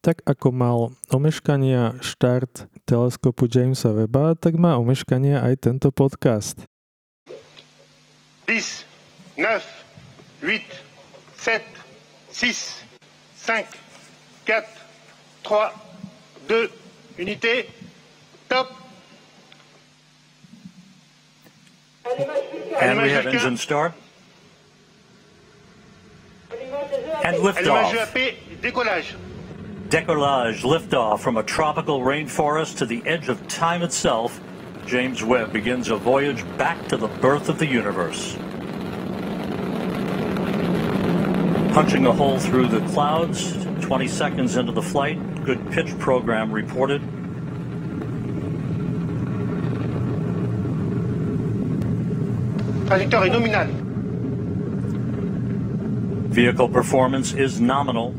Tak ako mal omeškania štart teleskopu Jamesa Webba, tak má omeškania aj tento podcast. 10, 9, 8, 7, 6, 5, 4, 3, 2, unité, top. And we have engine start. And Allumage liftoff. Décollage. Decollage, liftoff from a tropical rainforest to the edge of time itself. James Webb begins a voyage back to the birth of the universe. Punching a hole through the clouds, 20 seconds into the flight, good pitch program reported. Trajectoire est nominale. Vehicle performance is nominal.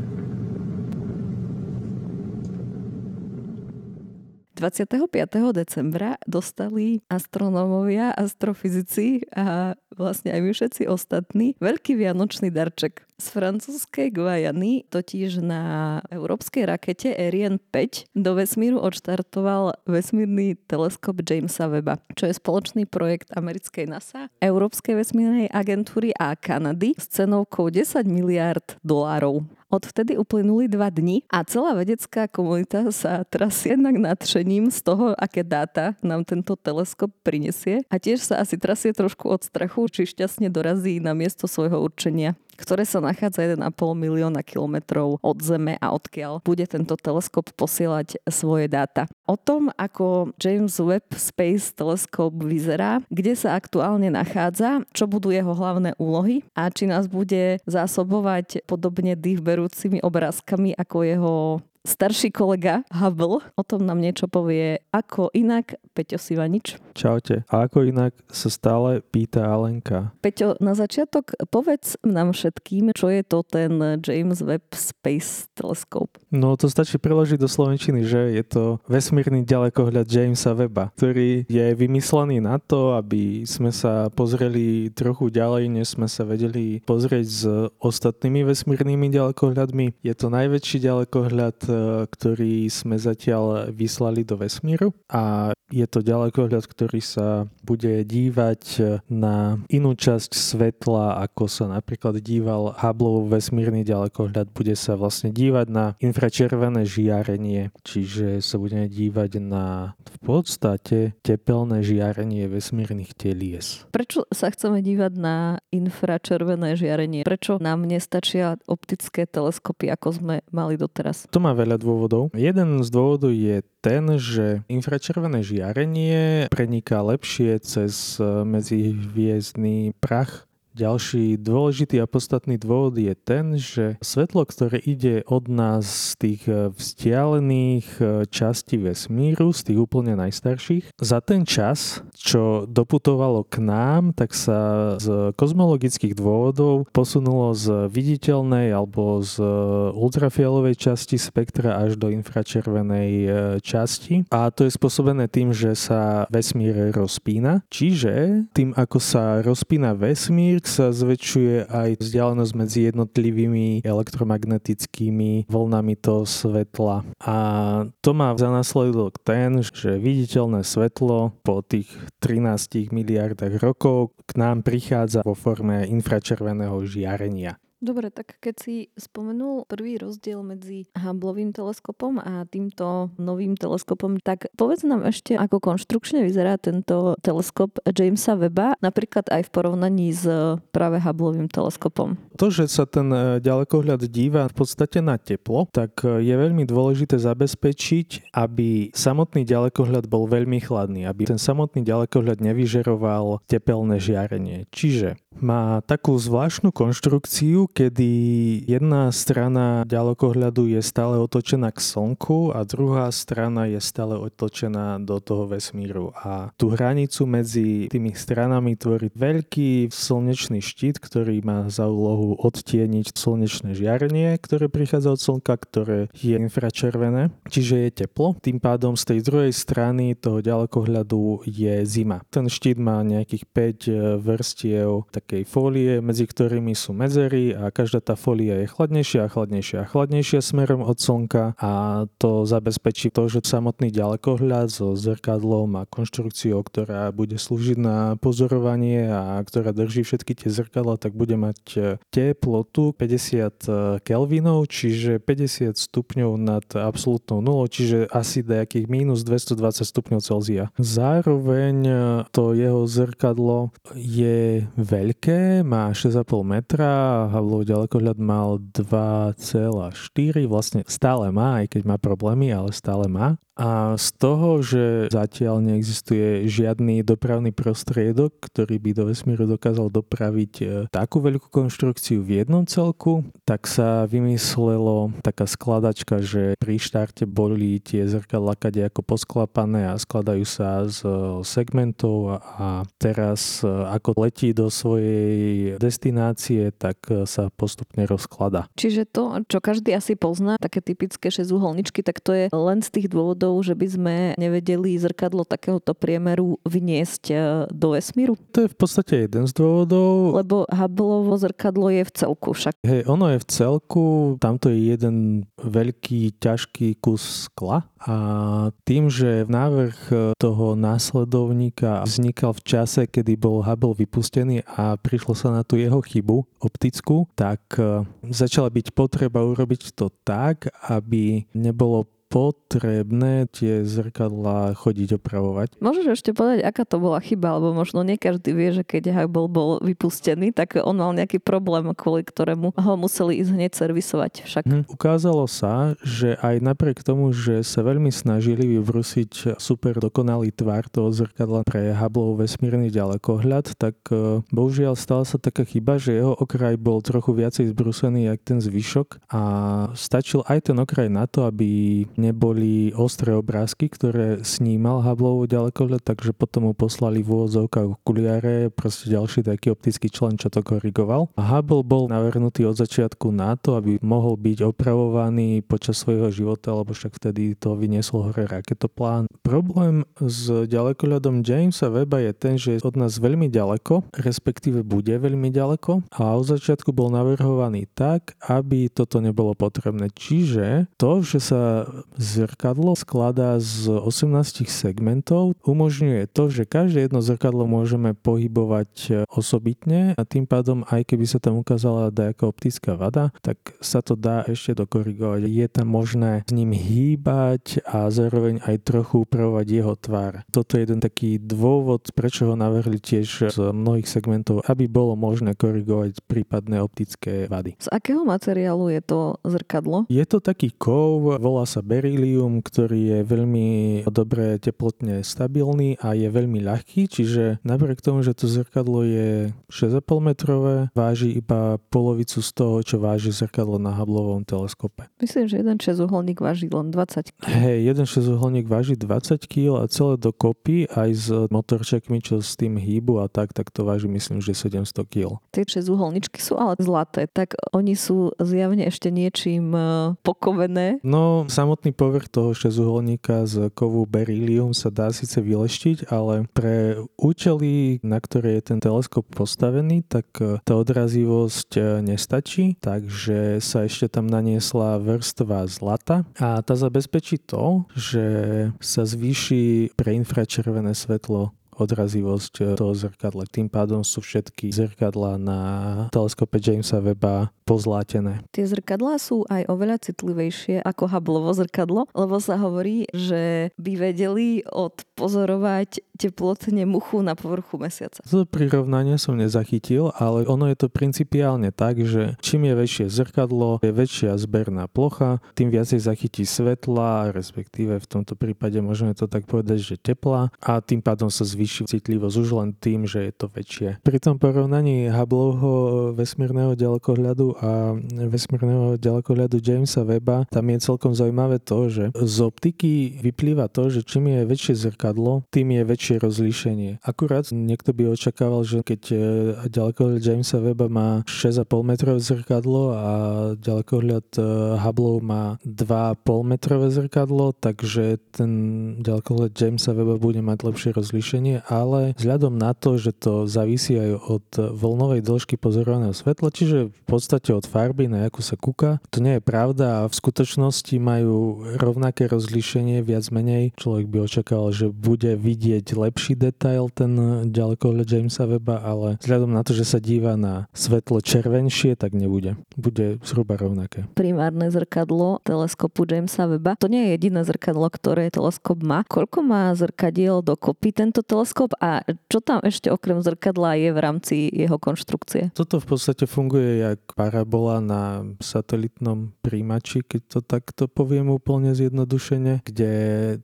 25. decembra dostali astronómovia, astrofyzici a vlastne aj my všetci ostatní veľký vianočný darček. Z francúzskej Guajany totiž na európskej rakete Ariane 5 do vesmíru odštartoval vesmírny teleskop Jamesa Webba, čo je spoločný projekt americkej NASA, Európskej vesmírnej agentúry a Kanady s cenovkou 10 miliard dolárov. Odvtedy uplynuli dva dni a celá vedecká komunita sa teraz jednak nadšením z toho, aké dáta nám tento teleskop prinesie. A tiež sa asi trasie trošku od strachu, či šťastne dorazí na miesto svojho určenia ktoré sa nachádza 1,5 milióna kilometrov od Zeme a odkiaľ bude tento teleskop posielať svoje dáta. O tom, ako James Webb Space Telescope vyzerá, kde sa aktuálne nachádza, čo budú jeho hlavné úlohy a či nás bude zásobovať podobne dýchberúcimi obrázkami ako jeho starší kolega Hubble. O tom nám niečo povie ako inak Peťo Sivanič. Čaute. A ako inak sa stále pýta Alenka. Peťo, na začiatok povedz nám všetkým, čo je to ten James Webb Space Telescope. No to stačí preložiť do slovenčiny, že je to vesmírny ďalekohľad Jamesa Webba, ktorý je vymyslený na to, aby sme sa pozreli trochu ďalej, než sme sa vedeli pozrieť s ostatnými vesmírnymi ďalekohľadmi. Je to najväčší ďalekohľad, ktorý sme zatiaľ vyslali do vesmíru a je to ďalekohľad, ktorý sa bude dívať na inú časť svetla, ako sa napríklad díval Hubbleov vesmírny ďalekohľad. Bude sa vlastne dívať na infračervené žiarenie, čiže sa budeme dívať na v podstate tepelné žiarenie vesmírnych telies. Prečo sa chceme dívať na infračervené žiarenie? Prečo nám nestačia optické teleskopy, ako sme mali doteraz? To má veľa dôvodov. Jeden z dôvodov je ten, že infračervené žiarenie preniká lepšie cez eh, medzihviezdný prach ďalší dôležitý a podstatný dôvod je ten, že svetlo, ktoré ide od nás z tých eh, vzdialených eh, častí vesmíru, z tých úplne najstarších, za ten čas, čo doputovalo k nám, tak sa z kozmologických dôvodov posunulo z viditeľnej alebo z eh, ultrafialovej časti spektra až do infračervenej časti. A to je spôsobené tým, že sa vesmír rozpína. Čiže tým, ako sa rozpína vesmír, sa zväčšuje aj vzdialenosť medzi jednotlivými elektromagnetickými vlnami toho svetla. A to má za následok ten, že viditeľné svetlo po tých 13 miliardách rokov k nám prichádza vo forme infračerveného žiarenia. Dobre, tak keď si spomenul prvý rozdiel medzi Hubbleovým teleskopom a týmto novým teleskopom, tak povedz nám ešte, ako konštrukčne vyzerá tento teleskop Jamesa Webba, napríklad aj v porovnaní s práve Hubbleovým teleskopom. To, že sa ten e, ďalekohľad díva v podstate na teplo, tak e, je veľmi dôležité zabezpečiť, aby samotný ďalekohľad bol veľmi chladný, aby ten samotný ďalekohľad nevyžeroval tepelné žiarenie. Čiže má takú zvláštnu konštrukciu, kedy jedna strana ďalekohľadu je stále otočená k Slnku a druhá strana je stále otočená do toho vesmíru. A tú hranicu medzi tými stranami tvorí veľký slnečný štít, ktorý má za úlohu odtieniť slnečné žiarenie, ktoré prichádza od Slnka, ktoré je infračervené, čiže je teplo. Tým pádom z tej druhej strany toho ďalekohľadu je zima. Ten štít má nejakých 5 vrstiev takej fólie, medzi ktorými sú medzery a každá tá folia je chladnejšia a chladnejšia a chladnejšia smerom od slnka a to zabezpečí to, že samotný ďalekohľad so zrkadlom a konštrukciou, ktorá bude slúžiť na pozorovanie a ktorá drží všetky tie zrkadla, tak bude mať e, teplotu 50 kelvinov, čiže 50 stupňov nad absolútnou nulou, čiže asi nejakých minus 220 stupňov Celzia. Zároveň e, to jeho zrkadlo je veľké, má 6,5 metra, Hubbleov ďalekohľad mal 2,4, vlastne stále má, aj keď má problémy, ale stále má. A z toho, že zatiaľ neexistuje žiadny dopravný prostriedok, ktorý by do vesmíru dokázal dopraviť e, takú veľkú konštrukciu v jednom celku, tak sa vymyslelo taká skladačka, že pri štarte boli tie zrkadlá kade ako posklapané a skladajú sa z e, segmentov a teraz e, ako letí do svojej destinácie, tak sa postupne rozklada. Čiže to, čo každý asi pozná, také typické šesťuholničky, tak to je len z tých dôvodov, dôvodov, že by sme nevedeli zrkadlo takéhoto priemeru vyniesť e, do vesmíru? To je v podstate jeden z dôvodov. Lebo Hubbleovo zrkadlo je v celku však. Hej, ono je v celku, tamto je jeden veľký, ťažký kus skla a tým, že návrh e, toho následovníka vznikal v čase, kedy bol Hubble vypustený a prišlo sa na tú jeho chybu optickú, tak e, začala byť potreba urobiť to tak, aby nebolo potrebné tie zrkadlá chodiť opravovať. Môžeš ešte povedať, aká to bola chyba, alebo možno nie každý vie, že keď Hubble bol vypustený, tak on mal nejaký problém, kvôli ktorému ho museli ísť hneď servisovať však. Hm. Ukázalo sa, že aj napriek tomu, že sa veľmi snažili vyvrusiť super dokonalý tvar toho zrkadla pre Hubble vesmírny ďalekohľad, tak e, bohužiaľ stala sa taká chyba, že jeho okraj bol trochu viacej zbrusený, jak ten zvyšok a stačil aj ten okraj na to, aby neboli ostré obrázky, ktoré snímal Hubbleovo ďalekohľad, takže potom mu poslali v úvodzovkách okuliare, proste ďalší taký optický člen, čo to korigoval. A Hubble bol navrhnutý od začiatku na to, aby mohol byť opravovaný počas svojho života, lebo však vtedy to vyniesol hore raketoplán. Problém s ďalekohľadom Jamesa Weba je ten, že je od nás veľmi ďaleko, respektíve bude veľmi ďaleko a od začiatku bol navrhovaný tak, aby toto nebolo potrebné. Čiže to, že sa Zrkadlo skladá z 18 segmentov. Umožňuje to, že každé jedno zrkadlo môžeme pohybovať e, osobitne a tým pádom, aj keby sa tam ukázala nejaká optická vada, tak sa to dá ešte dokorigovať. Je tam možné s ním hýbať a zároveň aj trochu upravovať jeho tvár. Toto je jeden taký dôvod, prečo ho navrhli tiež z mnohých segmentov, aby bolo možné korigovať prípadné optické vady. Z akého materiálu je to zrkadlo? Je to taký kov, volá sa ber beryllium, ktorý je veľmi dobre teplotne stabilný a je veľmi ľahký, čiže napriek tomu, že to zrkadlo je 6,5 metrové, váži iba polovicu z toho, čo váži zrkadlo na Hubbleovom teleskope. Myslím, že jeden šesťuholník váži len 20 kg. Hej, jeden šesťuholník váži 20 kg a celé dokopy aj s motorčekmi, čo s tým hýbu a tak, tak to váži myslím, že 700 kg. Tie šesťuholničky sú ale zlaté, tak oni sú zjavne ešte niečím e, pokovené. No, samotný Vrchný povrch toho šesťuholníka z kovu beryllium sa dá síce vyleštiť, ale pre účely, na ktoré je ten teleskop postavený, tak e, tá odrazivosť e, nestačí, takže sa ešte tam naniesla vrstva zlata a tá zabezpečí to, že sa zvýši pre infračervené svetlo odrazivosť eh, toho zrkadla. Tým pádom sú všetky zrkadla na teleskope Jamesa Weba pozlátené. Tie zrkadlá sú aj oveľa citlivejšie ako Hubbleovo zrkadlo, lebo sa hovorí, že by vedeli odpozorovať teplotne muchu na povrchu mesiaca. To prirovnanie som nezachytil, ale ono je to principiálne tak, že čím je väčšie zrkadlo, je väčšia zberná plocha, tým viacej zachytí svetla, respektíve v tomto prípade môžeme to tak povedať, že tepla a tým pádom sa zvýši citlivosť už len tým, že je to väčšie. Pri tom porovnaní Hubbleho vesmírneho ďalekohľadu a vesmírneho ďalekohľadu Jamesa Weba, tam je celkom zaujímavé to, že z optiky vyplýva to, že čím je väčšie zrkadlo, tým je väčšie rozlíšenie. Akurát niekto by očakával, že keď e, ďalekohľad Jamesa Weba má 6,5 metrové zrkadlo a ďalekohľad e, Hubble má 2,5 metrové zrkadlo, takže ten ďalekohľad Jamesa Weba bude mať lepšie rozlíšenie ale vzhľadom na to, že to závisí aj od vlnovej dĺžky pozorovaného svetla, čiže v podstate závislosti od farby, na akú sa kúka. To nie je pravda a v skutočnosti majú rovnaké rozlíšenie, viac menej. Človek by očakával, že bude vidieť lepší detail ten ďalekohľad Jamesa Weba, ale vzhľadom na to, že sa díva na svetlo červenšie, tak nebude. Bude zhruba rovnaké. Primárne zrkadlo teleskopu Jamesa Weba. To nie je jediné zrkadlo, ktoré teleskop má. Koľko má zrkadiel dokopy tento teleskop a čo tam ešte okrem zrkadla je v rámci jeho konštrukcie? Toto v podstate funguje jak parabola na satelitnom príjimači, keď to takto poviem úplne zjednodušene, kde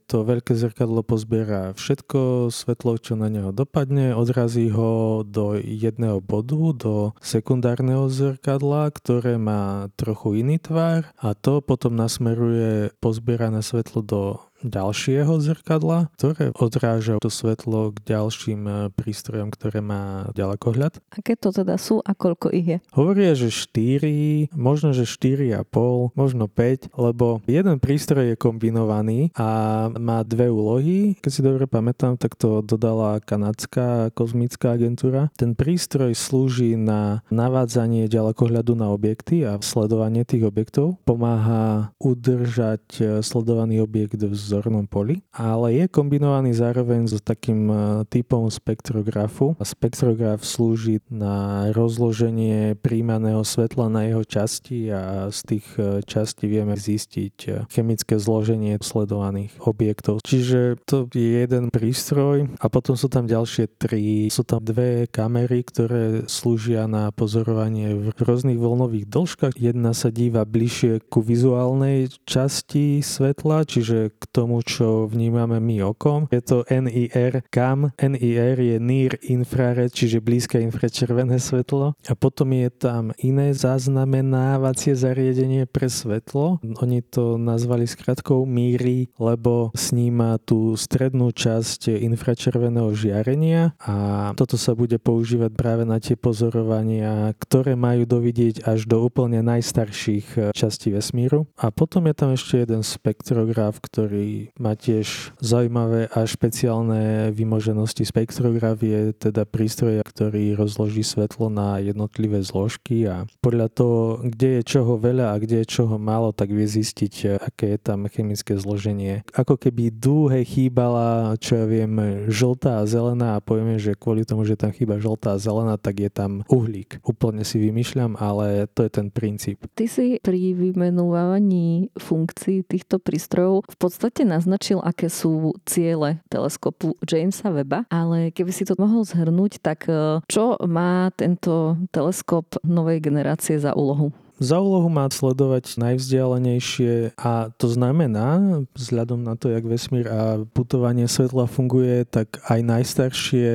to veľké zrkadlo pozbiera všetko svetlo, čo na neho dopadne, odrazí ho do jedného bodu, do sekundárneho zrkadla, ktoré má trochu iný tvar a to potom nasmeruje pozbierané svetlo do ďalšieho zrkadla, ktoré odráža to svetlo k ďalším e, prístrojom, ktoré má ďalekohľad. Aké to teda sú a koľko ich je? Hovoria, že 4, možno, že 4,5, možno 5, lebo jeden prístroj je kombinovaný a má dve úlohy. Keď si dobre pamätám, tak to dodala kanadská kozmická agentúra. Ten prístroj slúži na navádzanie ďalekohľadu na objekty a sledovanie tých objektov. Pomáha udržať e, sledovaný objekt v zornom poli, ale je kombinovaný zároveň s takým e, typom spektrografu. Spektrograf slúži na rozloženie príjmaného svetla na jeho časti a z tých e, častí vieme zistiť e, chemické zloženie sledovaných objektov. Čiže to je jeden prístroj a potom sú tam ďalšie tri. Sú tam dve kamery, ktoré slúžia na pozorovanie v rôznych vlnových dĺžkach. Jedna sa díva bližšie ku vizuálnej časti svetla, čiže k tomu, čo vnímame my okom. Je to NIR CAM. NIR je Near Infrared, čiže blízke infračervené svetlo. A potom je tam iné zaznamenávacie zariadenie pre svetlo. Oni to nazvali skratkou MIRI, lebo sníma tú strednú časť infračerveného žiarenia a toto sa bude používať práve na tie pozorovania, ktoré majú dovidieť až do úplne najstarších častí vesmíru. A potom je tam ešte jeden spektrograf, ktorý má tiež zaujímavé a špeciálne vymoženosti. Spektrograf je teda prístroj, ktorý rozloží svetlo na jednotlivé zložky a podľa toho, kde je čoho veľa a kde je čoho málo, tak vie zistiť, aké je tam chemické zloženie. Ako keby dúhe chýbala, čo ja viem, žltá a zelená a povieme, že kvôli tomu, že tam chýba žltá a zelená, tak je tam uhlík. Úplne si vymýšľam, ale to je ten princíp. Ty si pri vymenúvaní funkcií týchto prístrojov v podstate podstate naznačil, aké sú ciele teleskopu Jamesa Weba, ale keby si to mohol zhrnúť, tak e, čo má tento teleskop novej generácie za úlohu? Za úlohu má sledovať najvzdialenejšie a to znamená, vzhľadom na to, jak vesmír a putovanie svetla funguje, tak aj najstaršie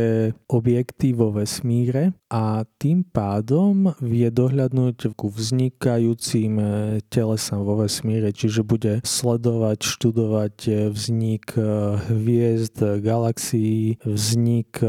objekty vo vesmíre a tým pádom vie dohľadnúť ku vznikajúcim telesám vo vesmíre, čiže bude sledovať, študovať vznik hviezd, galaxií, vznik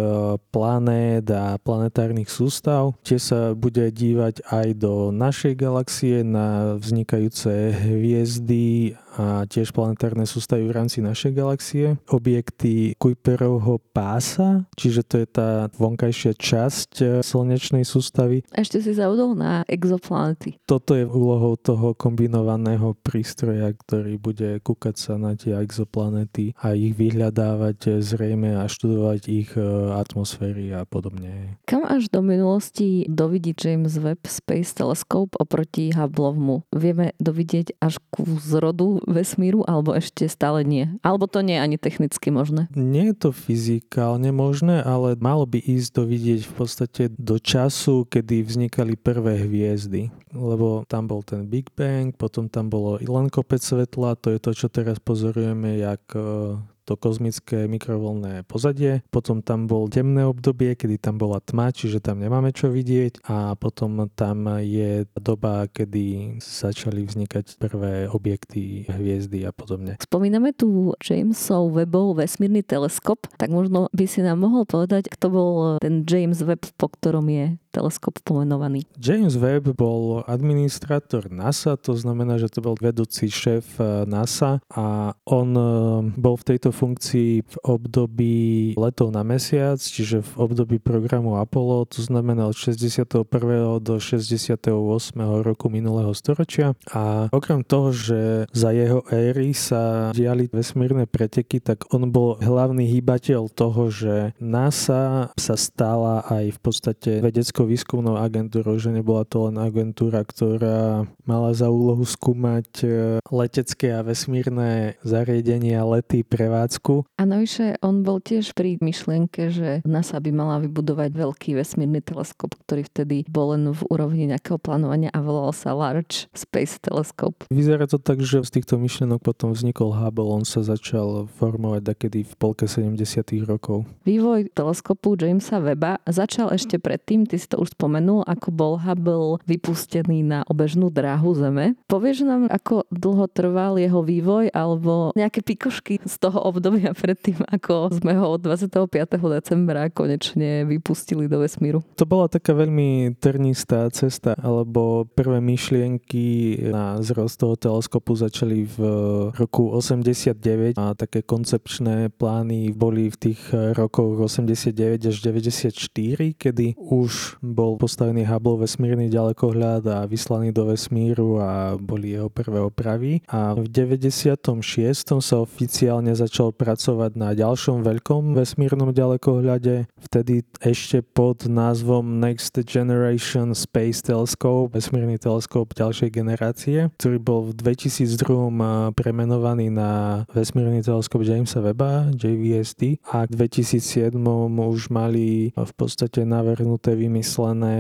planét a planetárnych sústav. Tie sa bude dívať aj do našej galaxie galaxie, na vznikajúce hviezdy a tiež planetárne sústavy v rámci našej galaxie. Objekty Kuiperovho pása, čiže to je tá vonkajšia časť e, slnečnej sústavy. Ešte si zaudol na exoplanety. Toto je úlohou toho kombinovaného prístroja, ktorý bude kúkať sa na tie exoplanety a ich vyhľadávať e, zrejme a študovať ich e, atmosféry a podobne. Kam až do minulosti dovidí James Webb Space Telescope oproti Hubbleovmu? Vieme dovidieť až ku zrodu vesmíru, alebo ešte stále nie? Alebo to nie je ani technicky možné? Nie je to fyzikálne možné, ale malo by ísť do vidieť v podstate do času, kedy vznikali prvé hviezdy. Lebo tam bol ten Big Bang, potom tam bolo len kopec svetla, to je to, čo teraz pozorujeme, jak to kozmické mikrovlné pozadie. Potom tam bol temné obdobie, kedy tam bola tma, čiže tam nemáme čo vidieť a potom tam je doba, kedy začali vznikať prvé objekty, hviezdy a podobne. Spomíname tu Jamesov Webbov vesmírny teleskop, tak možno by si nám mohol povedať, kto bol ten James Webb, po ktorom je teleskop pomenovaný? James Webb bol administrátor NASA, to znamená, že to bol vedúci šéf eh, NASA a on eh, bol v tejto funkcii v období letov na mesiac, čiže v období programu Apollo, to znamená od 61. do 68. roku minulého storočia a okrem toho, že za jeho éry sa diali vesmírne preteky, tak on bol hlavný hýbateľ toho, že NASA sa stala aj v podstate vedeckou výskumnou agentúrou, že nebola to len agentúra, ktorá mala za úlohu skúmať e, letecké a vesmírne zariadenia, lety, prevádzku. A navyše on bol tiež pri myšlienke, že NASA by mala vybudovať veľký vesmírny teleskop, ktorý vtedy bol len v úrovni nejakého plánovania a volal sa Large Space Telescope. Vyzerá to tak, že z týchto myšlienok potom vznikol Hubble, on sa začal formovať takedy v polke 70 rokov. Vývoj teleskopu Jamesa Webba začal ešte predtým, ty si to už spomenul, ako bol Hubble vypustený na obežnú dráhu Zeme. Povieš nám, ako dlho trval jeho vývoj alebo nejaké pikošky z toho obdobia predtým, ako sme ho od 25. decembra konečne vypustili do vesmíru? To bola taká veľmi trnistá cesta, alebo prvé myšlienky na zrost toho teleskopu začali v roku 89 a také koncepčné plány boli v tých rokoch 89 až 94, kedy už bol postavený Hubble vesmírny ďalekohľad a vyslaný do vesmíru a boli jeho prvé opravy. A v 96. sa oficiálne začal pracovať na ďalšom veľkom vesmírnom ďalekohľade, vtedy ešte pod názvom Next Generation Space Telescope, vesmírny teleskop ďalšej generácie, ktorý bol v 2002 premenovaný na vesmírny teleskop Jamesa Webba, JVST a v 2007 už mali v podstate navrhnuté, vymyslené,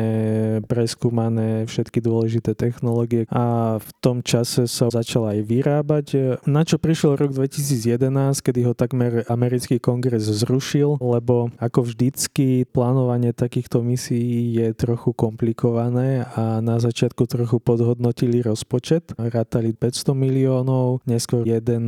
preskúmané všetky dôležité technológie a v tom čase sa začal aj vyrábať. Na čo prišiel rok 2011, kedy ho takmer americký kongres zrušil, lebo ako vždycky plánovanie takýchto misií je trochu komplikované a na začiatku trochu podhodnotili rozpočet. Rátali 500 miliónov, neskôr 1,5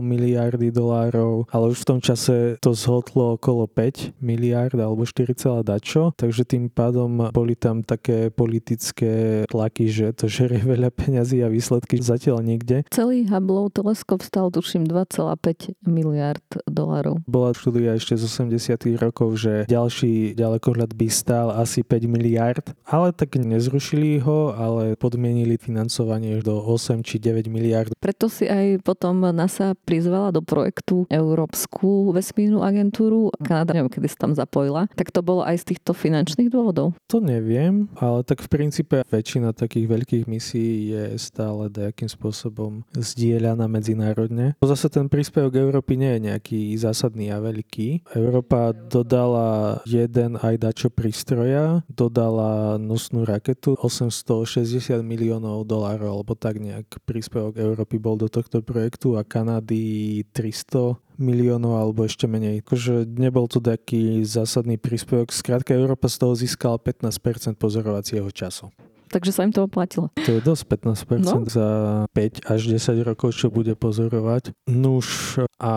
miliardy dolárov, ale už v tom čase to zhotlo okolo 5 miliard alebo 4, dačo, takže tým pádom boli tam také politické tlaky, že to žerie veľa peňazí a výsledky zatiaľ niekde. Celý Hubbleov teleskop stal tuším 2,5 miliard dolárov. Bola štúdia ešte z 80 rokov, že ďalší ďalekohľad by stál asi 5 miliard, ale tak nezrušili ho, ale podmienili financovanie do 8 či 9 miliard. Preto si aj potom NASA prizvala do projektu Európsku vesmírnu agentúru. Kanada, neviem, kedy sa tam zapojila. Tak to bolo aj z týchto finančných dôvodov? To neviem, ale tak v princípe väčšina takých veľkých misií je stále nejakým spôsobom zdieľaná medzinárodne. Zase ten príspevok Európy nie je nejaký zásadný a veľký. Európa dodala jeden aj dačo prístroja, dodala nosnú raketu 860 miliónov dolárov, alebo tak nejak príspevok Európy bol do tohto projektu a Kanady 300 miliónov alebo ešte menej. Akože nebol to taký zásadný príspevok. Skrátka Európa z toho získala 15% pozorovacieho času. Takže sa im to oplatilo. To je dosť 15% no? za 5 až 10 rokov, čo bude pozorovať. Nuž a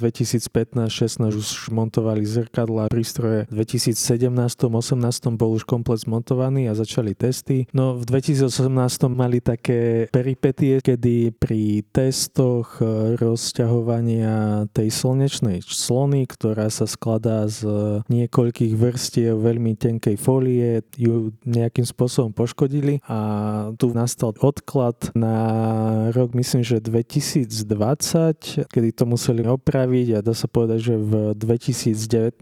2015-16 už montovali zrkadla, prístroje. V 2017-18 bol už komplet zmontovaný a začali testy. No v 2018 mali také peripetie, kedy pri testoch rozťahovania tej slnečnej slony, ktorá sa skladá z niekoľkých vrstiev veľmi tenkej folie, ju nejakým spôsobom poškodili a tu nastal odklad na rok, myslím, že 2020, kedy to museli opraviť a dá sa povedať, že v 2019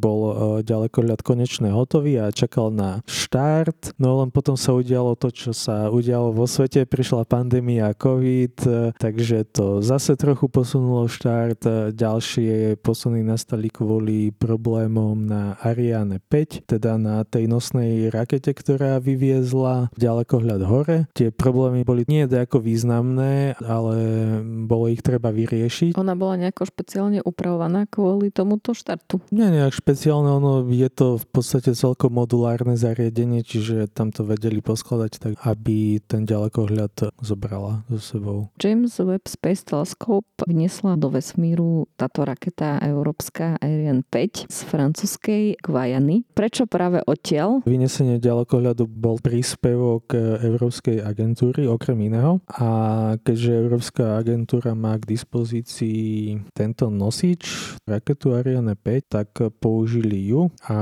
bol e, ďalekohľad konečne hotový a čakal na štart, no len potom sa udialo to, čo sa udialo vo svete, prišla pandémia COVID, e, takže to zase trochu posunulo štart, e, ďalšie posuny nastali kvôli problémom na Ariane 5, teda na tej nosnej rakete, ktorá vyvíjala vyviezla ďalekohľad hore. Tie problémy boli nie ako významné, ale bolo ich treba vyriešiť. Ona bola nejako špeciálne upravovaná kvôli tomuto štartu? Nie nejak špeciálne, ono je to v podstate celkom modulárne zariadenie, čiže tam to vedeli poskladať tak, aby ten ďalekohľad zobrala so sebou. James Webb Space Telescope vniesla do vesmíru táto raketa Európska Ariane 5 z francúzskej Guajany. Prečo práve odtiaľ? Vynesenie ďalekohľadu bol príspevok Európskej agentúry okrem iného a keďže Európska agentúra má k dispozícii tento nosič, raketu Ariane 5, tak použili ju a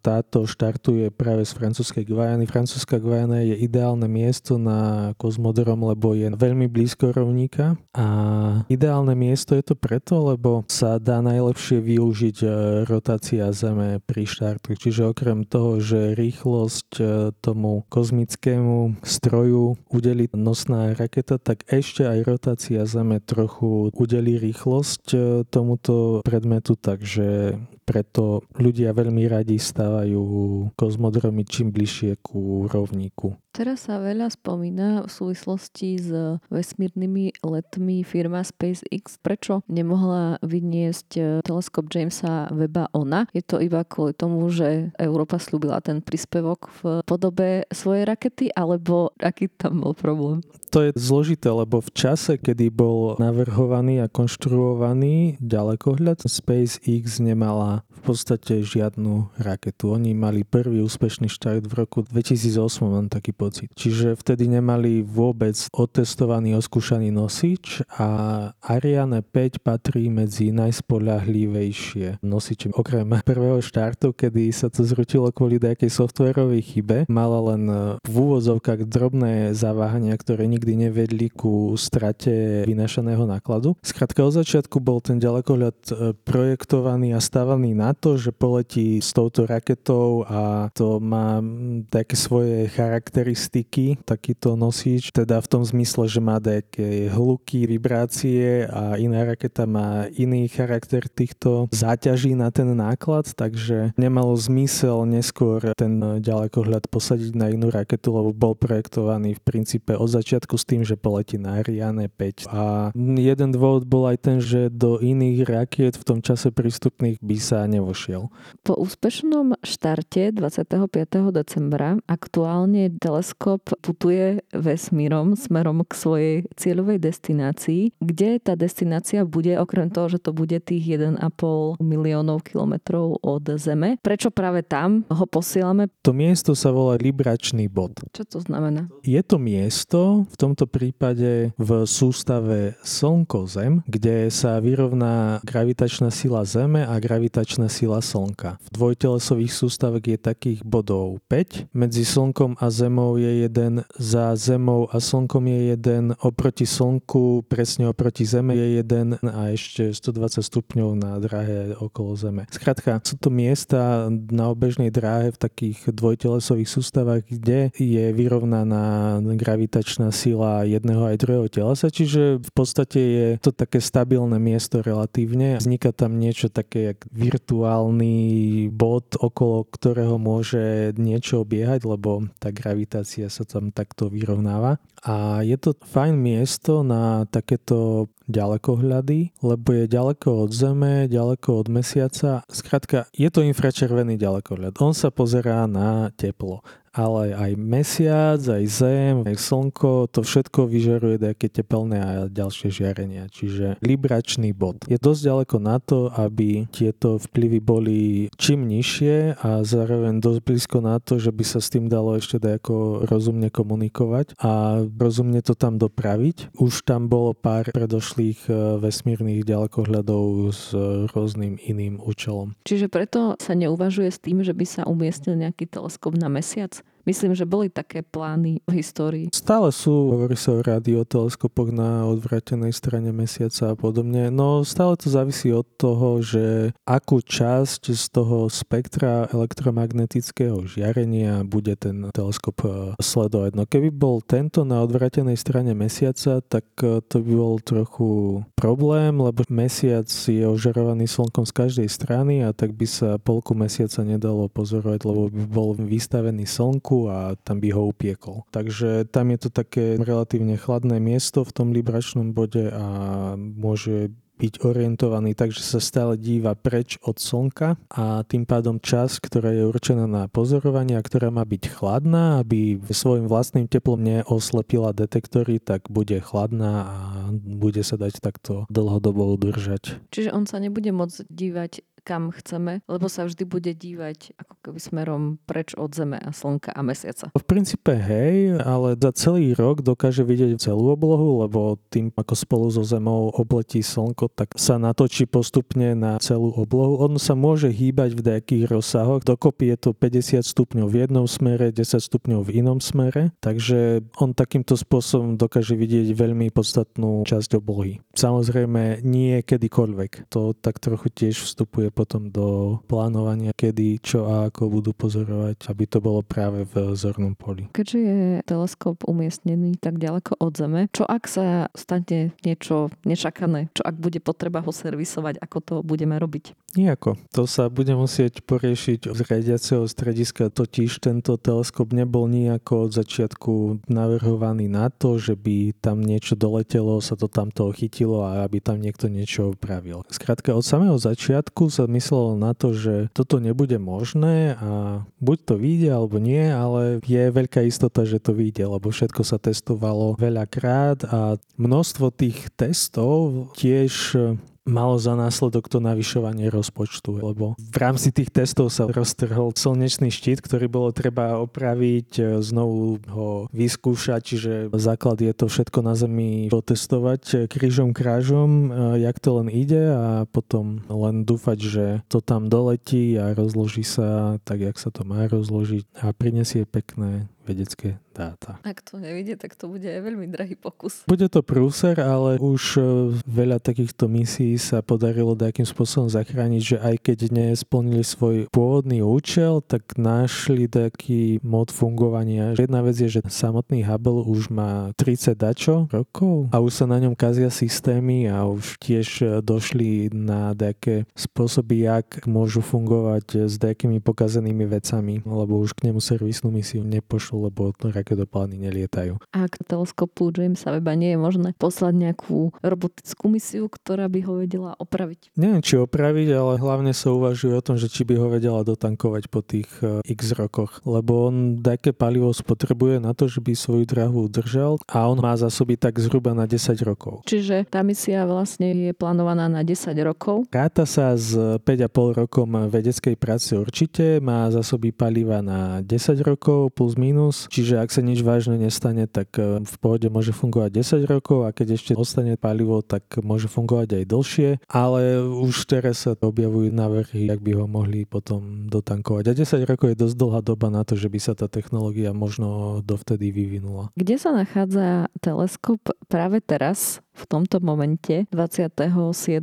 táto štartuje práve z francúzskej Guajany. Francúzska Guajana je ideálne miesto na kozmodrom, lebo je veľmi blízko rovníka a ideálne miesto je to preto, lebo sa dá najlepšie využiť e, rotácia Zeme pri štartu. Čiže okrem toho, že rýchlosť e, tomu kozmickému stroju udeli nosná raketa, tak ešte aj rotácia Zeme trochu udeli rýchlosť e, tomuto predmetu, takže preto ľudia veľmi radi stávajú kozmodromy čím bližšie ku rovníku. Teraz sa veľa spomína v súvislosti s vesmírnymi letmi firma SpaceX. Prečo nemohla vyniesť eh, teleskop Jamesa Weba ona? Je to iba kvôli tomu, že Európa slúbila ten príspevok v podobe svojej rakety, alebo aký tam bol problém? To je zložité, lebo v čase, kedy bol navrhovaný a konštruovaný ďalekohľad, SpaceX nemala v podstate žiadnu raketu. Oni mali prvý úspešný štart v roku 2008, mám taký pocit. Čiže vtedy nemali vôbec otestovaný, oskúšaný nosič a Ariane 5 patrí medzi najspolahlivejšie nosiče. Okrem prvého štartu, kedy sa to zrutilo kvôli nejakej softwarovej chybe, mala len v úvozovkách drobné zaváhania, ktoré nikdy nevedli ku strate vynašaného nákladu. Skrátka od začiatku bol ten ďalekohľad e, projektovaný a stávaný na to, že poletí s touto raketou a to má také svoje charakteristiky, takýto nosič, teda v tom zmysle, že má také hluky, vibrácie a iná raketa má iný charakter týchto záťaží na ten náklad, takže nemalo zmysel neskôr ten ďalekohľad posadiť na inú raketu, lebo bol projektovaný v princípe od začiatku s tým, že poletí na Ariane 5. A jeden dôvod bol aj ten, že do iných rakiet v tom čase prístupných by sa nevošiel. Po úspešnom štarte 25. decembra aktuálne teleskop putuje vesmírom smerom k svojej cieľovej destinácii, kde tá destinácia bude, okrem toho, že to bude tých 1,5 miliónov kilometrov od Zeme. Prečo práve tam ho posielame? To miesto sa volá Libračný bod. Čo to znamená? Je to miesto, v tomto prípade v sústave Slnko-Zem, kde sa vyrovná gravitačná sila Zeme a gravitačná sila Slnka. V dvojtelesových sústavách je takých bodov 5. Medzi Slnkom a Zemou je jeden, za Zemou a Slnkom je jeden, oproti Slnku, presne oproti Zeme je jeden a ešte 120 stupňov na dráhe okolo Zeme. Skrátka, sú to miesta na obežnej dráhe v takých dvojtelesových sústavách, kde je vyrovnaná gravitačná sila jedného aj druhého telesa, čiže v podstate je to také stabilné miesto relatívne. Vzniká tam niečo také jak virtuálny bod, okolo ktorého môže niečo obiehať, lebo tá gravitácia sa tam takto vyrovnáva. A je to fajn miesto na takéto ďalekohľady, lebo je ďaleko od Zeme, ďaleko od Mesiaca. Skrátka, je to infračervený ďalekohľad. On sa pozerá na teplo ale aj mesiac, aj zem, aj slnko, to všetko vyžaruje nejaké tepelné a ďalšie žiarenia. Čiže libračný bod. Je dosť ďaleko na to, aby tieto vplyvy boli čím nižšie a zároveň dosť blízko na to, že by sa s tým dalo ešte ako rozumne komunikovať a rozumne to tam dopraviť. Už tam bolo pár predošlých e, vesmírnych ďalekohľadov s rôznym iným účelom. Čiže preto sa neuvažuje s tým, že by sa umiestnil nejaký teleskop na mesiac? Myslím, že boli také plány v histórii. Stále sú, hovorí sa o radioteleskopoch na odvratenej strane mesiaca a podobne. No stále to závisí od toho, že akú časť z toho spektra elektromagnetického žiarenia bude ten teleskop e, sledovať. No keby bol tento na odvratenej strane mesiaca, tak e, to by bol trochu problém, lebo mesiac je ožarovaný slnkom z každej strany a tak by sa polku mesiaca nedalo pozorovať, lebo by bol vystavený slnku slnku a tam by ho upiekol. Takže tam je to také relatívne chladné miesto v tom libračnom bode a môže byť orientovaný tak, že sa stále díva preč od slnka a tým pádom čas, ktorá je určená na pozorovanie a ktorá má byť chladná, aby svojim vlastným teplom neoslepila detektory, tak bude chladná a bude sa dať takto dlhodobo udržať. Čiže on sa nebude môcť dívať kam chceme, lebo sa vždy bude dívať ako keby smerom preč od Zeme a Slnka a Mesiaca. V princípe hej, ale za celý rok dokáže vidieť celú oblohu, lebo tým ako spolu so Zemou obletí Slnko, tak sa natočí postupne na celú oblohu. On sa môže hýbať v nejakých rozsahoch. Dokopy je to 50 stupňov v jednom smere, 10 stupňov v inom smere, takže on takýmto spôsobom dokáže vidieť veľmi podstatnú časť oblohy. Samozrejme nie kedykoľvek. To tak trochu tiež vstupuje potom do plánovania, kedy, čo a ako budú pozorovať, aby to bolo práve v zornom poli. Keďže je teleskop umiestnený tak ďaleko od Zeme, čo ak sa stane niečo nečakané? Čo ak bude potreba ho servisovať? Ako to budeme robiť? Nijako. To sa bude musieť poriešiť z riadiaceho strediska. Totiž tento teleskop nebol nejako od začiatku navrhovaný na to, že by tam niečo doletelo, sa to tamto chytilo a aby tam niekto niečo upravil. Skrátka od samého začiatku sa myslelo na to, že toto nebude možné a buď to vyjde alebo nie, ale je veľká istota, že to vyjde, lebo všetko sa testovalo veľakrát a množstvo tých testov tiež malo za následok to navyšovanie rozpočtu, lebo v rámci tých testov sa roztrhol slnečný štít, ktorý bolo treba opraviť, e, znovu ho vyskúšať, čiže základ je to všetko na Zemi potestovať e, krížom krážom, e, jak to len ide a potom len dúfať, že to tam doletí a rozloží sa tak, jak sa to má rozložiť a prinesie pekné vedecké dáta. Ak to nevidie, tak to bude aj veľmi drahý pokus. Bude to prúser, ale už e, veľa takýchto misií sa podarilo nejakým spôsobom zachrániť, že aj keď nesplnili svoj pôvodný účel, tak našli taký mod fungovania. Jedna vec je, že samotný Hubble už má 30 dačo rokov a už sa na ňom kazia systémy a už tiež e, došli na nejaké spôsoby, jak môžu fungovať s nejakými pokazenými vecami, lebo už k nemu servisnú misiu nepošlo lebo raketoplány nelietajú. Ak teleskopu Jamesa Weba nie je možné poslať nejakú robotickú misiu, ktorá by ho vedela opraviť? Neviem, či opraviť, ale hlavne sa uvažuje o tom, že či by ho vedela dotankovať po tých uh, x rokoch, lebo on také palivo spotrebuje na to, že by svoju drahu udržal a on má zásoby tak zhruba na 10 rokov. Čiže tá misia vlastne je plánovaná na 10 rokov? Káta sa s 5,5 rokom vedeckej práce určite, má zásoby paliva na 10 rokov plus minus mínus, čiže ak sa nič vážne nestane, tak e, v pohode môže fungovať 10 rokov a keď ešte ostane palivo, tak môže fungovať aj dlhšie, ale už teraz sa objavujú návrhy, ak by ho mohli potom dotankovať. A 10 rokov je dosť dlhá doba na to, že by sa tá technológia možno dovtedy vyvinula. Kde sa nachádza teleskop práve teraz? v tomto momente 27.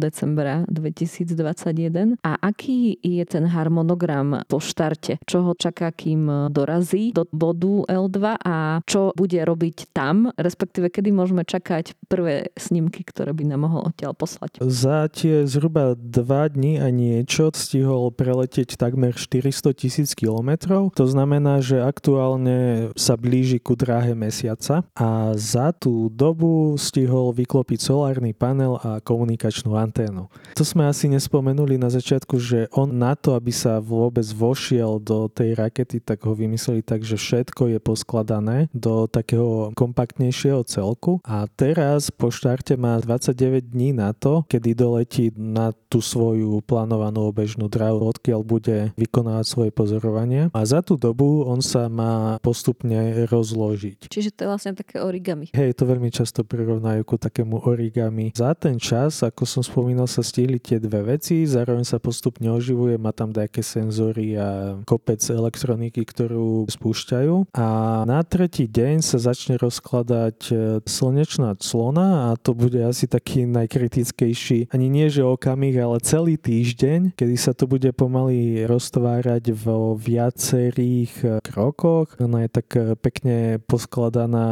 decembra 2021 a aký je ten harmonogram po štarte? Čo ho čaká, kým dorazí do bodu L2 a čo bude robiť tam, respektíve kedy môžeme čakať prvé snímky, ktoré by nám mohol odtiaľ poslať? Za tie zhruba dva dní a niečo stihol preletieť takmer 400 tisíc kilometrov. To znamená, že aktuálne sa blíži ku dráhe mesiaca a za tú dobu stihol vyklopiť solárny panel a komunikačnú anténu. To sme asi nespomenuli na začiatku, že on na to, aby sa vôbec vošiel do tej rakety, tak ho vymysleli tak, že všetko je poskladané do takého kompaktnejšieho celku a teraz po štarte má 29 dní na to, kedy doletí na tú svoju plánovanú obežnú dráhu, odkiaľ bude vykonávať svoje pozorovania a za tú dobu on sa má postupne rozložiť. Čiže to je vlastne také origami. Hej, to veľmi často prirovnajú ku takému origami. Za ten čas, ako som spomínal, sa stihli tie dve veci, zároveň sa postupne oživuje, má tam nejaké senzory a kopec elektroniky, ktorú spúšťajú. A na tretí deň sa začne rozkladať e, slnečná clona a to bude asi taký najkritickejší, ani nie že okamih, ale celý týždeň, kedy sa to bude pomaly roztvárať vo viacerých e, krokoch. Ona je tak e, pekne poskladaná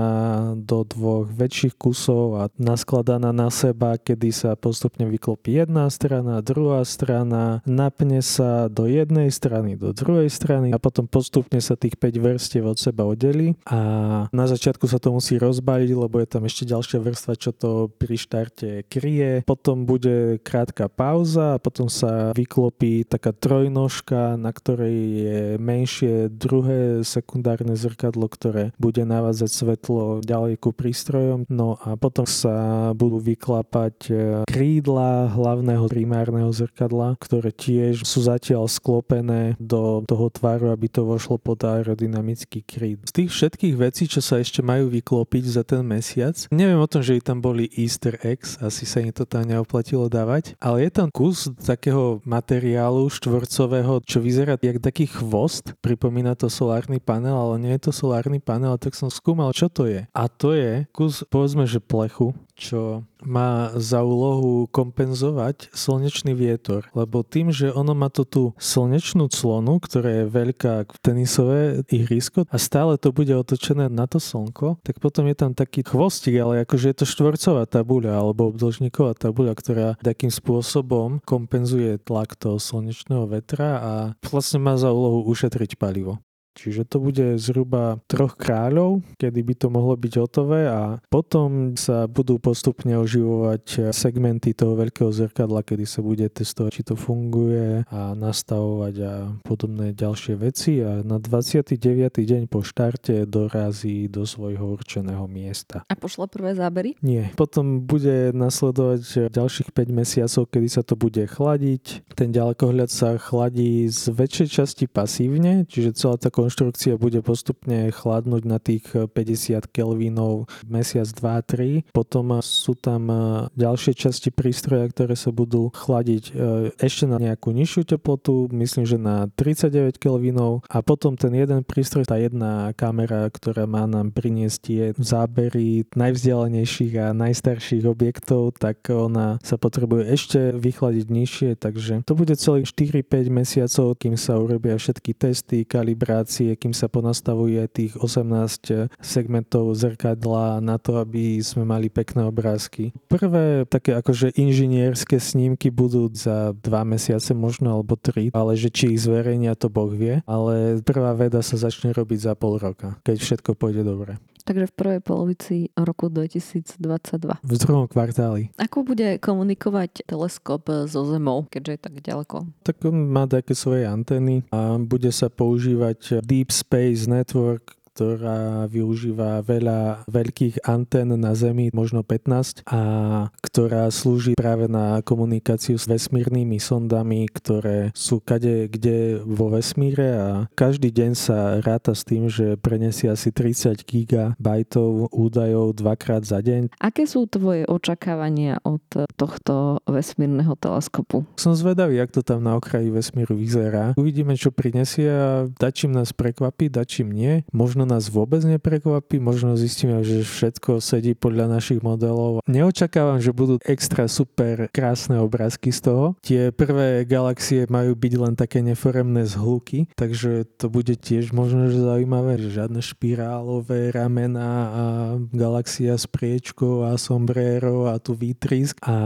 do dvoch väčších kusov a naskladaná na seba, kedy sa postupne vyklopí jedna strana, druhá strana, napne sa do jednej strany, do druhej strany a potom postupne sa tých 5 vrstiev od seba oddelí a na začiatku sa to musí rozbaliť, lebo je tam ešte ďalšia vrstva, čo to pri štarte kryje. Potom bude krátka pauza a potom sa vyklopí taká trojnožka, na ktorej je menšie druhé sekundárne zrkadlo, ktoré bude navázať svetlo ďalej ku prístrojom. No a potom sa budú vyklapať e, krídla hlavného primárneho zrkadla, ktoré tiež sú zatiaľ sklopené do toho tvaru, aby to vošlo pod aerodynamický kríd. Z tých všetkých vecí, čo sa ešte majú vyklopiť za ten mesiac, neviem o tom, že tam boli easter eggs, asi sa im to tam neoplatilo dávať, ale je tam kus takého materiálu štvorcového, čo vyzerá jak taký chvost, pripomína to solárny panel, ale nie je to solárny panel, tak som skúmal, čo to je. A to je kus, povedzme, že plechu, čo má za úlohu kompenzovať slnečný vietor, lebo tým, že ono má to tú slnečnú clonu, ktorá je veľká ako tenisové ihrisko a stále to bude otočené na to slnko, tak potom je tam taký chvostík, ale akože je to štvorcová tabuľa alebo obdĺžniková tabuľa, ktorá takým spôsobom kompenzuje tlak toho slnečného vetra a vlastne má za úlohu ušetriť palivo. Čiže to bude zhruba troch kráľov, kedy by to mohlo byť hotové a potom sa budú postupne oživovať segmenty toho veľkého zrkadla, kedy sa bude testovať, či to funguje a nastavovať a podobné ďalšie veci a na 29. deň po štarte dorazí do svojho určeného miesta. A pošla prvé zábery? Nie. Potom bude nasledovať ďalších 5 mesiacov, kedy sa to bude chladiť. Ten ďalekohľad sa chladí z väčšej časti pasívne, čiže celá tá konštrukcia bude postupne chladnúť na tých 50 kelvinov mesiac, 2, 3. Potom sú tam ďalšie časti prístroja, ktoré sa budú chladiť ešte na nejakú nižšiu teplotu, myslím, že na 39 kelvinov a potom ten jeden prístroj, tá jedna kamera, ktorá má nám priniesť tie zábery najvzdialenejších a najstarších objektov, tak ona sa potrebuje ešte vychladiť nižšie, takže to bude celých 4-5 mesiacov, kým sa urobia všetky testy, kalibrácie, aplikácie, kým sa ponastavuje tých 18 segmentov zrkadla na to, aby sme mali pekné obrázky. Prvé také akože inžinierské snímky budú za dva mesiace možno alebo tri, ale že či ich zverejnia to Boh vie, ale prvá veda sa začne robiť za pol roka, keď všetko pôjde dobre. Takže v prvej polovici roku 2022. V druhom kvartáli. Ako bude komunikovať teleskop so Zemou, keďže je tak ďaleko? Tak on má také svoje antény a bude sa používať Deep Space Network, ktorá využíva veľa veľkých antén na Zemi, možno 15, a ktorá slúži práve na komunikáciu s vesmírnymi sondami, ktoré sú kade kde vo vesmíre a každý deň sa ráta s tým, že prenesie asi 30 gigabajtov údajov dvakrát za deň. Aké sú tvoje očakávania od tohto vesmírneho teleskopu? Som zvedavý, jak to tam na okraji vesmíru vyzerá. Uvidíme, čo prinesie a dačím nás prekvapí, dačím nie. Možno nás vôbec neprekvapí, možno zistíme, že všetko sedí podľa našich modelov. Neočakávam, že budú extra super krásne obrázky z toho. Tie prvé galaxie majú byť len také neforemné zhluky, takže to bude tiež možno že zaujímavé, že žiadne špirálové ramena a galaxia s priečkou a sombrero a tu výtrisk a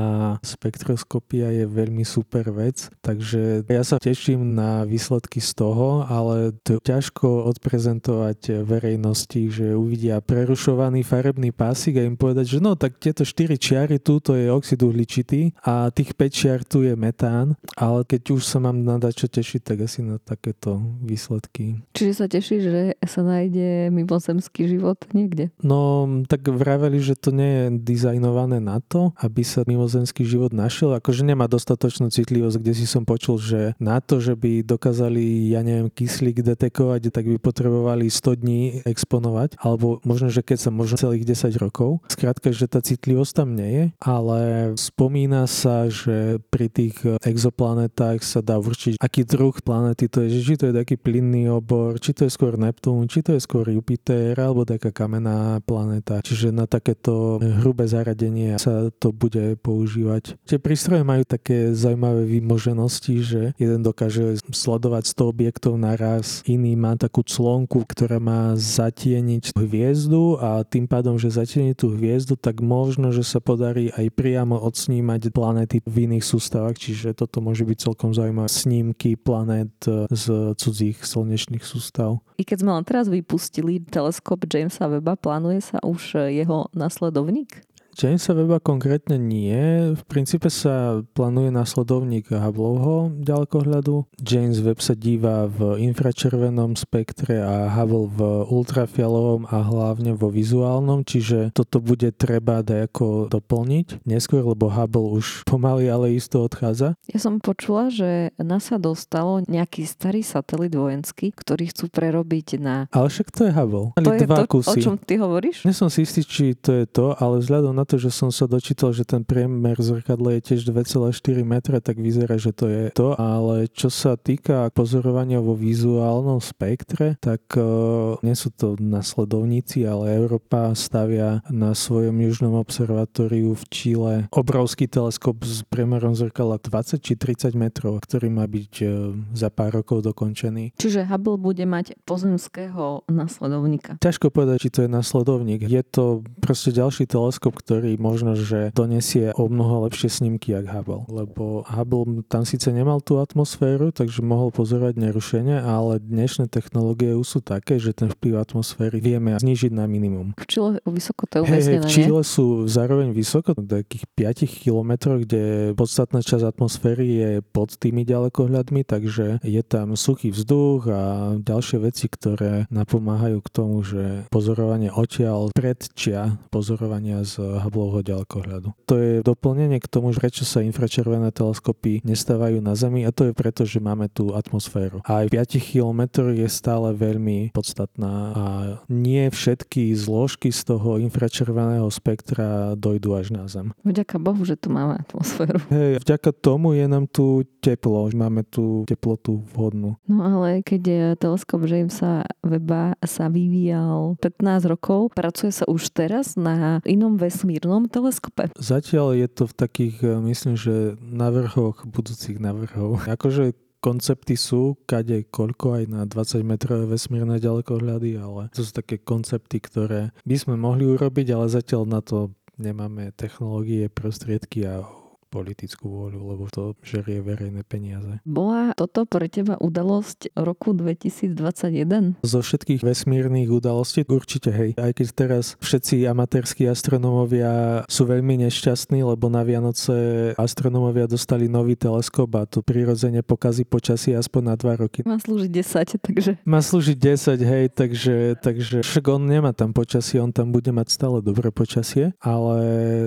spektroskopia je veľmi super vec, takže ja sa teším na výsledky z toho, ale to ťažko odprezentovať verejnosti, že uvidia prerušovaný farebný pásik a im povedať, že no tak tieto 4 čiary tu to je oxid uhličitý a tých 5 čiar tu je metán, ale keď už sa mám nadať čo tešiť, tak asi na takéto výsledky. Čiže sa teší, že sa nájde mimozemský život niekde? No, tak vraveli, že to nie je dizajnované na to, aby sa mimozemský život našiel, akože nemá dostatočnú citlivosť, kde si som počul, že na to, že by dokázali, ja neviem, kyslík detekovať, tak by potrebovali 100 dní exponovať, alebo možno, že keď sa možno celých 10 rokov. Skrátka, že tá citlivosť tam nie je, ale spomína sa, že pri tých exoplanetách sa dá určiť, aký druh planety to je, či to je taký plynný obor, či to je skôr Neptún, či to je skôr Jupiter, alebo taká kamenná planéta. Čiže na takéto hrubé zaradenie sa to bude používať. Tie prístroje majú také zaujímavé výmoženosti, že jeden dokáže sledovať 100 objektov naraz, iný má takú clonku, ktorá má má zatieniť hviezdu a tým pádom, že zatieni tú hviezdu, tak možno, že sa podarí aj priamo odsnímať planéty v iných sústavách, čiže toto môže byť celkom zaujímavé snímky planét z cudzích slnečných sústav. I keď sme len teraz vypustili teleskop Jamesa Webba, plánuje sa už jeho nasledovník? Jamesa Weba konkrétne nie. V princípe sa plánuje následovník Hubbleho ďalekohľadu. James Webb sa díva v infračervenom spektre a Hubble v ultrafialovom a hlavne vo vizuálnom, čiže toto bude treba ako doplniť neskôr, lebo Hubble už pomaly, ale isto odchádza. Ja som počula, že NASA dostalo nejaký starý satelit vojenský, ktorý chcú prerobiť na... Ale však to je Hubble. To je to, kusy. o čom ty hovoríš? Nie som si istý, či to je to, ale vzhľadom na to, že som sa dočítal, že ten priemer zrkadla je tiež 2,4 metra, tak vyzerá, že to je to, ale čo sa týka pozorovania vo vizuálnom spektre, tak uh, nie sú to nasledovníci, ale Európa stavia na svojom južnom observatóriu v Číle obrovský teleskop s priemerom zrkadla 20 či 30 metrov, ktorý má byť uh, za pár rokov dokončený. Čiže Hubble bude mať pozemského nasledovníka. Ťažko povedať, či to je nasledovník. Je to proste ďalší teleskop, ktorý ktorý možno, že donesie o mnoho lepšie snímky, jak Hubble. Lebo Hubble tam síce nemal tú atmosféru, takže mohol pozorovať nerušenie, ale dnešné technológie už sú také, že ten vplyv atmosféry vieme znižiť na minimum. V Čile vysoko to je hey, v Čile sú zároveň vysoko, takých 5 kilometroch, kde podstatná časť atmosféry je pod tými ďalekohľadmi, takže je tam suchý vzduch a ďalšie veci, ktoré napomáhajú k tomu, že pozorovanie odtiaľ predčia pozorovania z Hubbleho ďalekohľadu. To je doplnenie k tomu, prečo sa infračervené teleskopy nestávajú na Zemi a to je preto, že máme tú atmosféru. A aj 5 km je stále veľmi podstatná a nie všetky zložky z toho infračerveného spektra dojdú až na Zem. Vďaka Bohu, že tu máme atmosféru. Hej, vďaka tomu je nám tu teplo, máme tu teplotu vhodnú. No ale keď teleskop Jamesa Weba sa vyvíjal 15 rokov, pracuje sa už teraz na inom vesmíru vesmírnom teleskope? Zatiaľ je to v takých, eh, myslím, že navrhoch, budúcich navrhov. Akože koncepty sú, kade koľko aj na 20 metrové vesmírne ďalekohľady, ale to sú také koncepty, ktoré by sme mohli urobiť, ale zatiaľ na to nemáme technológie, prostriedky a politickú vôľu, lebo to žerie verejné peniaze. Bola toto pre teba udalosť roku 2021? Zo všetkých vesmírnych udalostí určite hej. Aj keď teraz všetci amatérskí astronómovia sú veľmi nešťastní, lebo na Vianoce astronómovia dostali nový teleskop a to prirodzene pokazí počasie aspoň na 2 roky. Má slúžiť 10, takže... Má slúžiť 10, hej, takže, takže však on nemá tam počasie, on tam bude mať stále dobré počasie, ale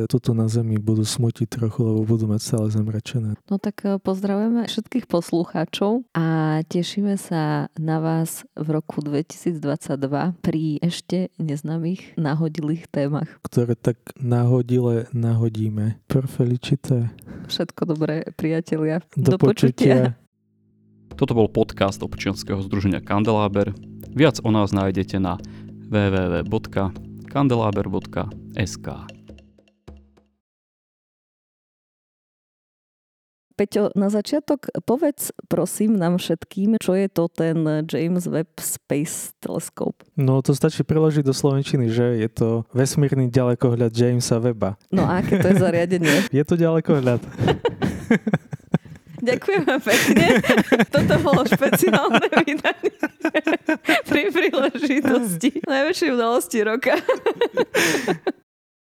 tuto na Zemi budú smutiť trochu, lebo budú mať stále zamračené. No tak eh, pozdravujeme všetkých poslucháčov a tešíme sa na vás v roku 2022 pri ešte neznámych náhodilých témach. Ktoré tak náhodile nahodíme. Perfelicité. Všetko dobré, priatelia. Do, Do počutia. Toto bol podcast občianskeho združenia Kandeláber. Viac o nás nájdete na www.kandelaber.sk. Peťo, na začiatok povedz prosím nám všetkým, čo je to ten James Webb Space Telescope. No to stačí preložiť do slovenčiny, že je to vesmírny ďalekohľad Jamesa Webba. No a aké to je zariadenie? je to ďalekohľad. Ďakujeme pekne. Toto bolo špeciálne vydanie pri príležitosti najväčšej udalosti roka.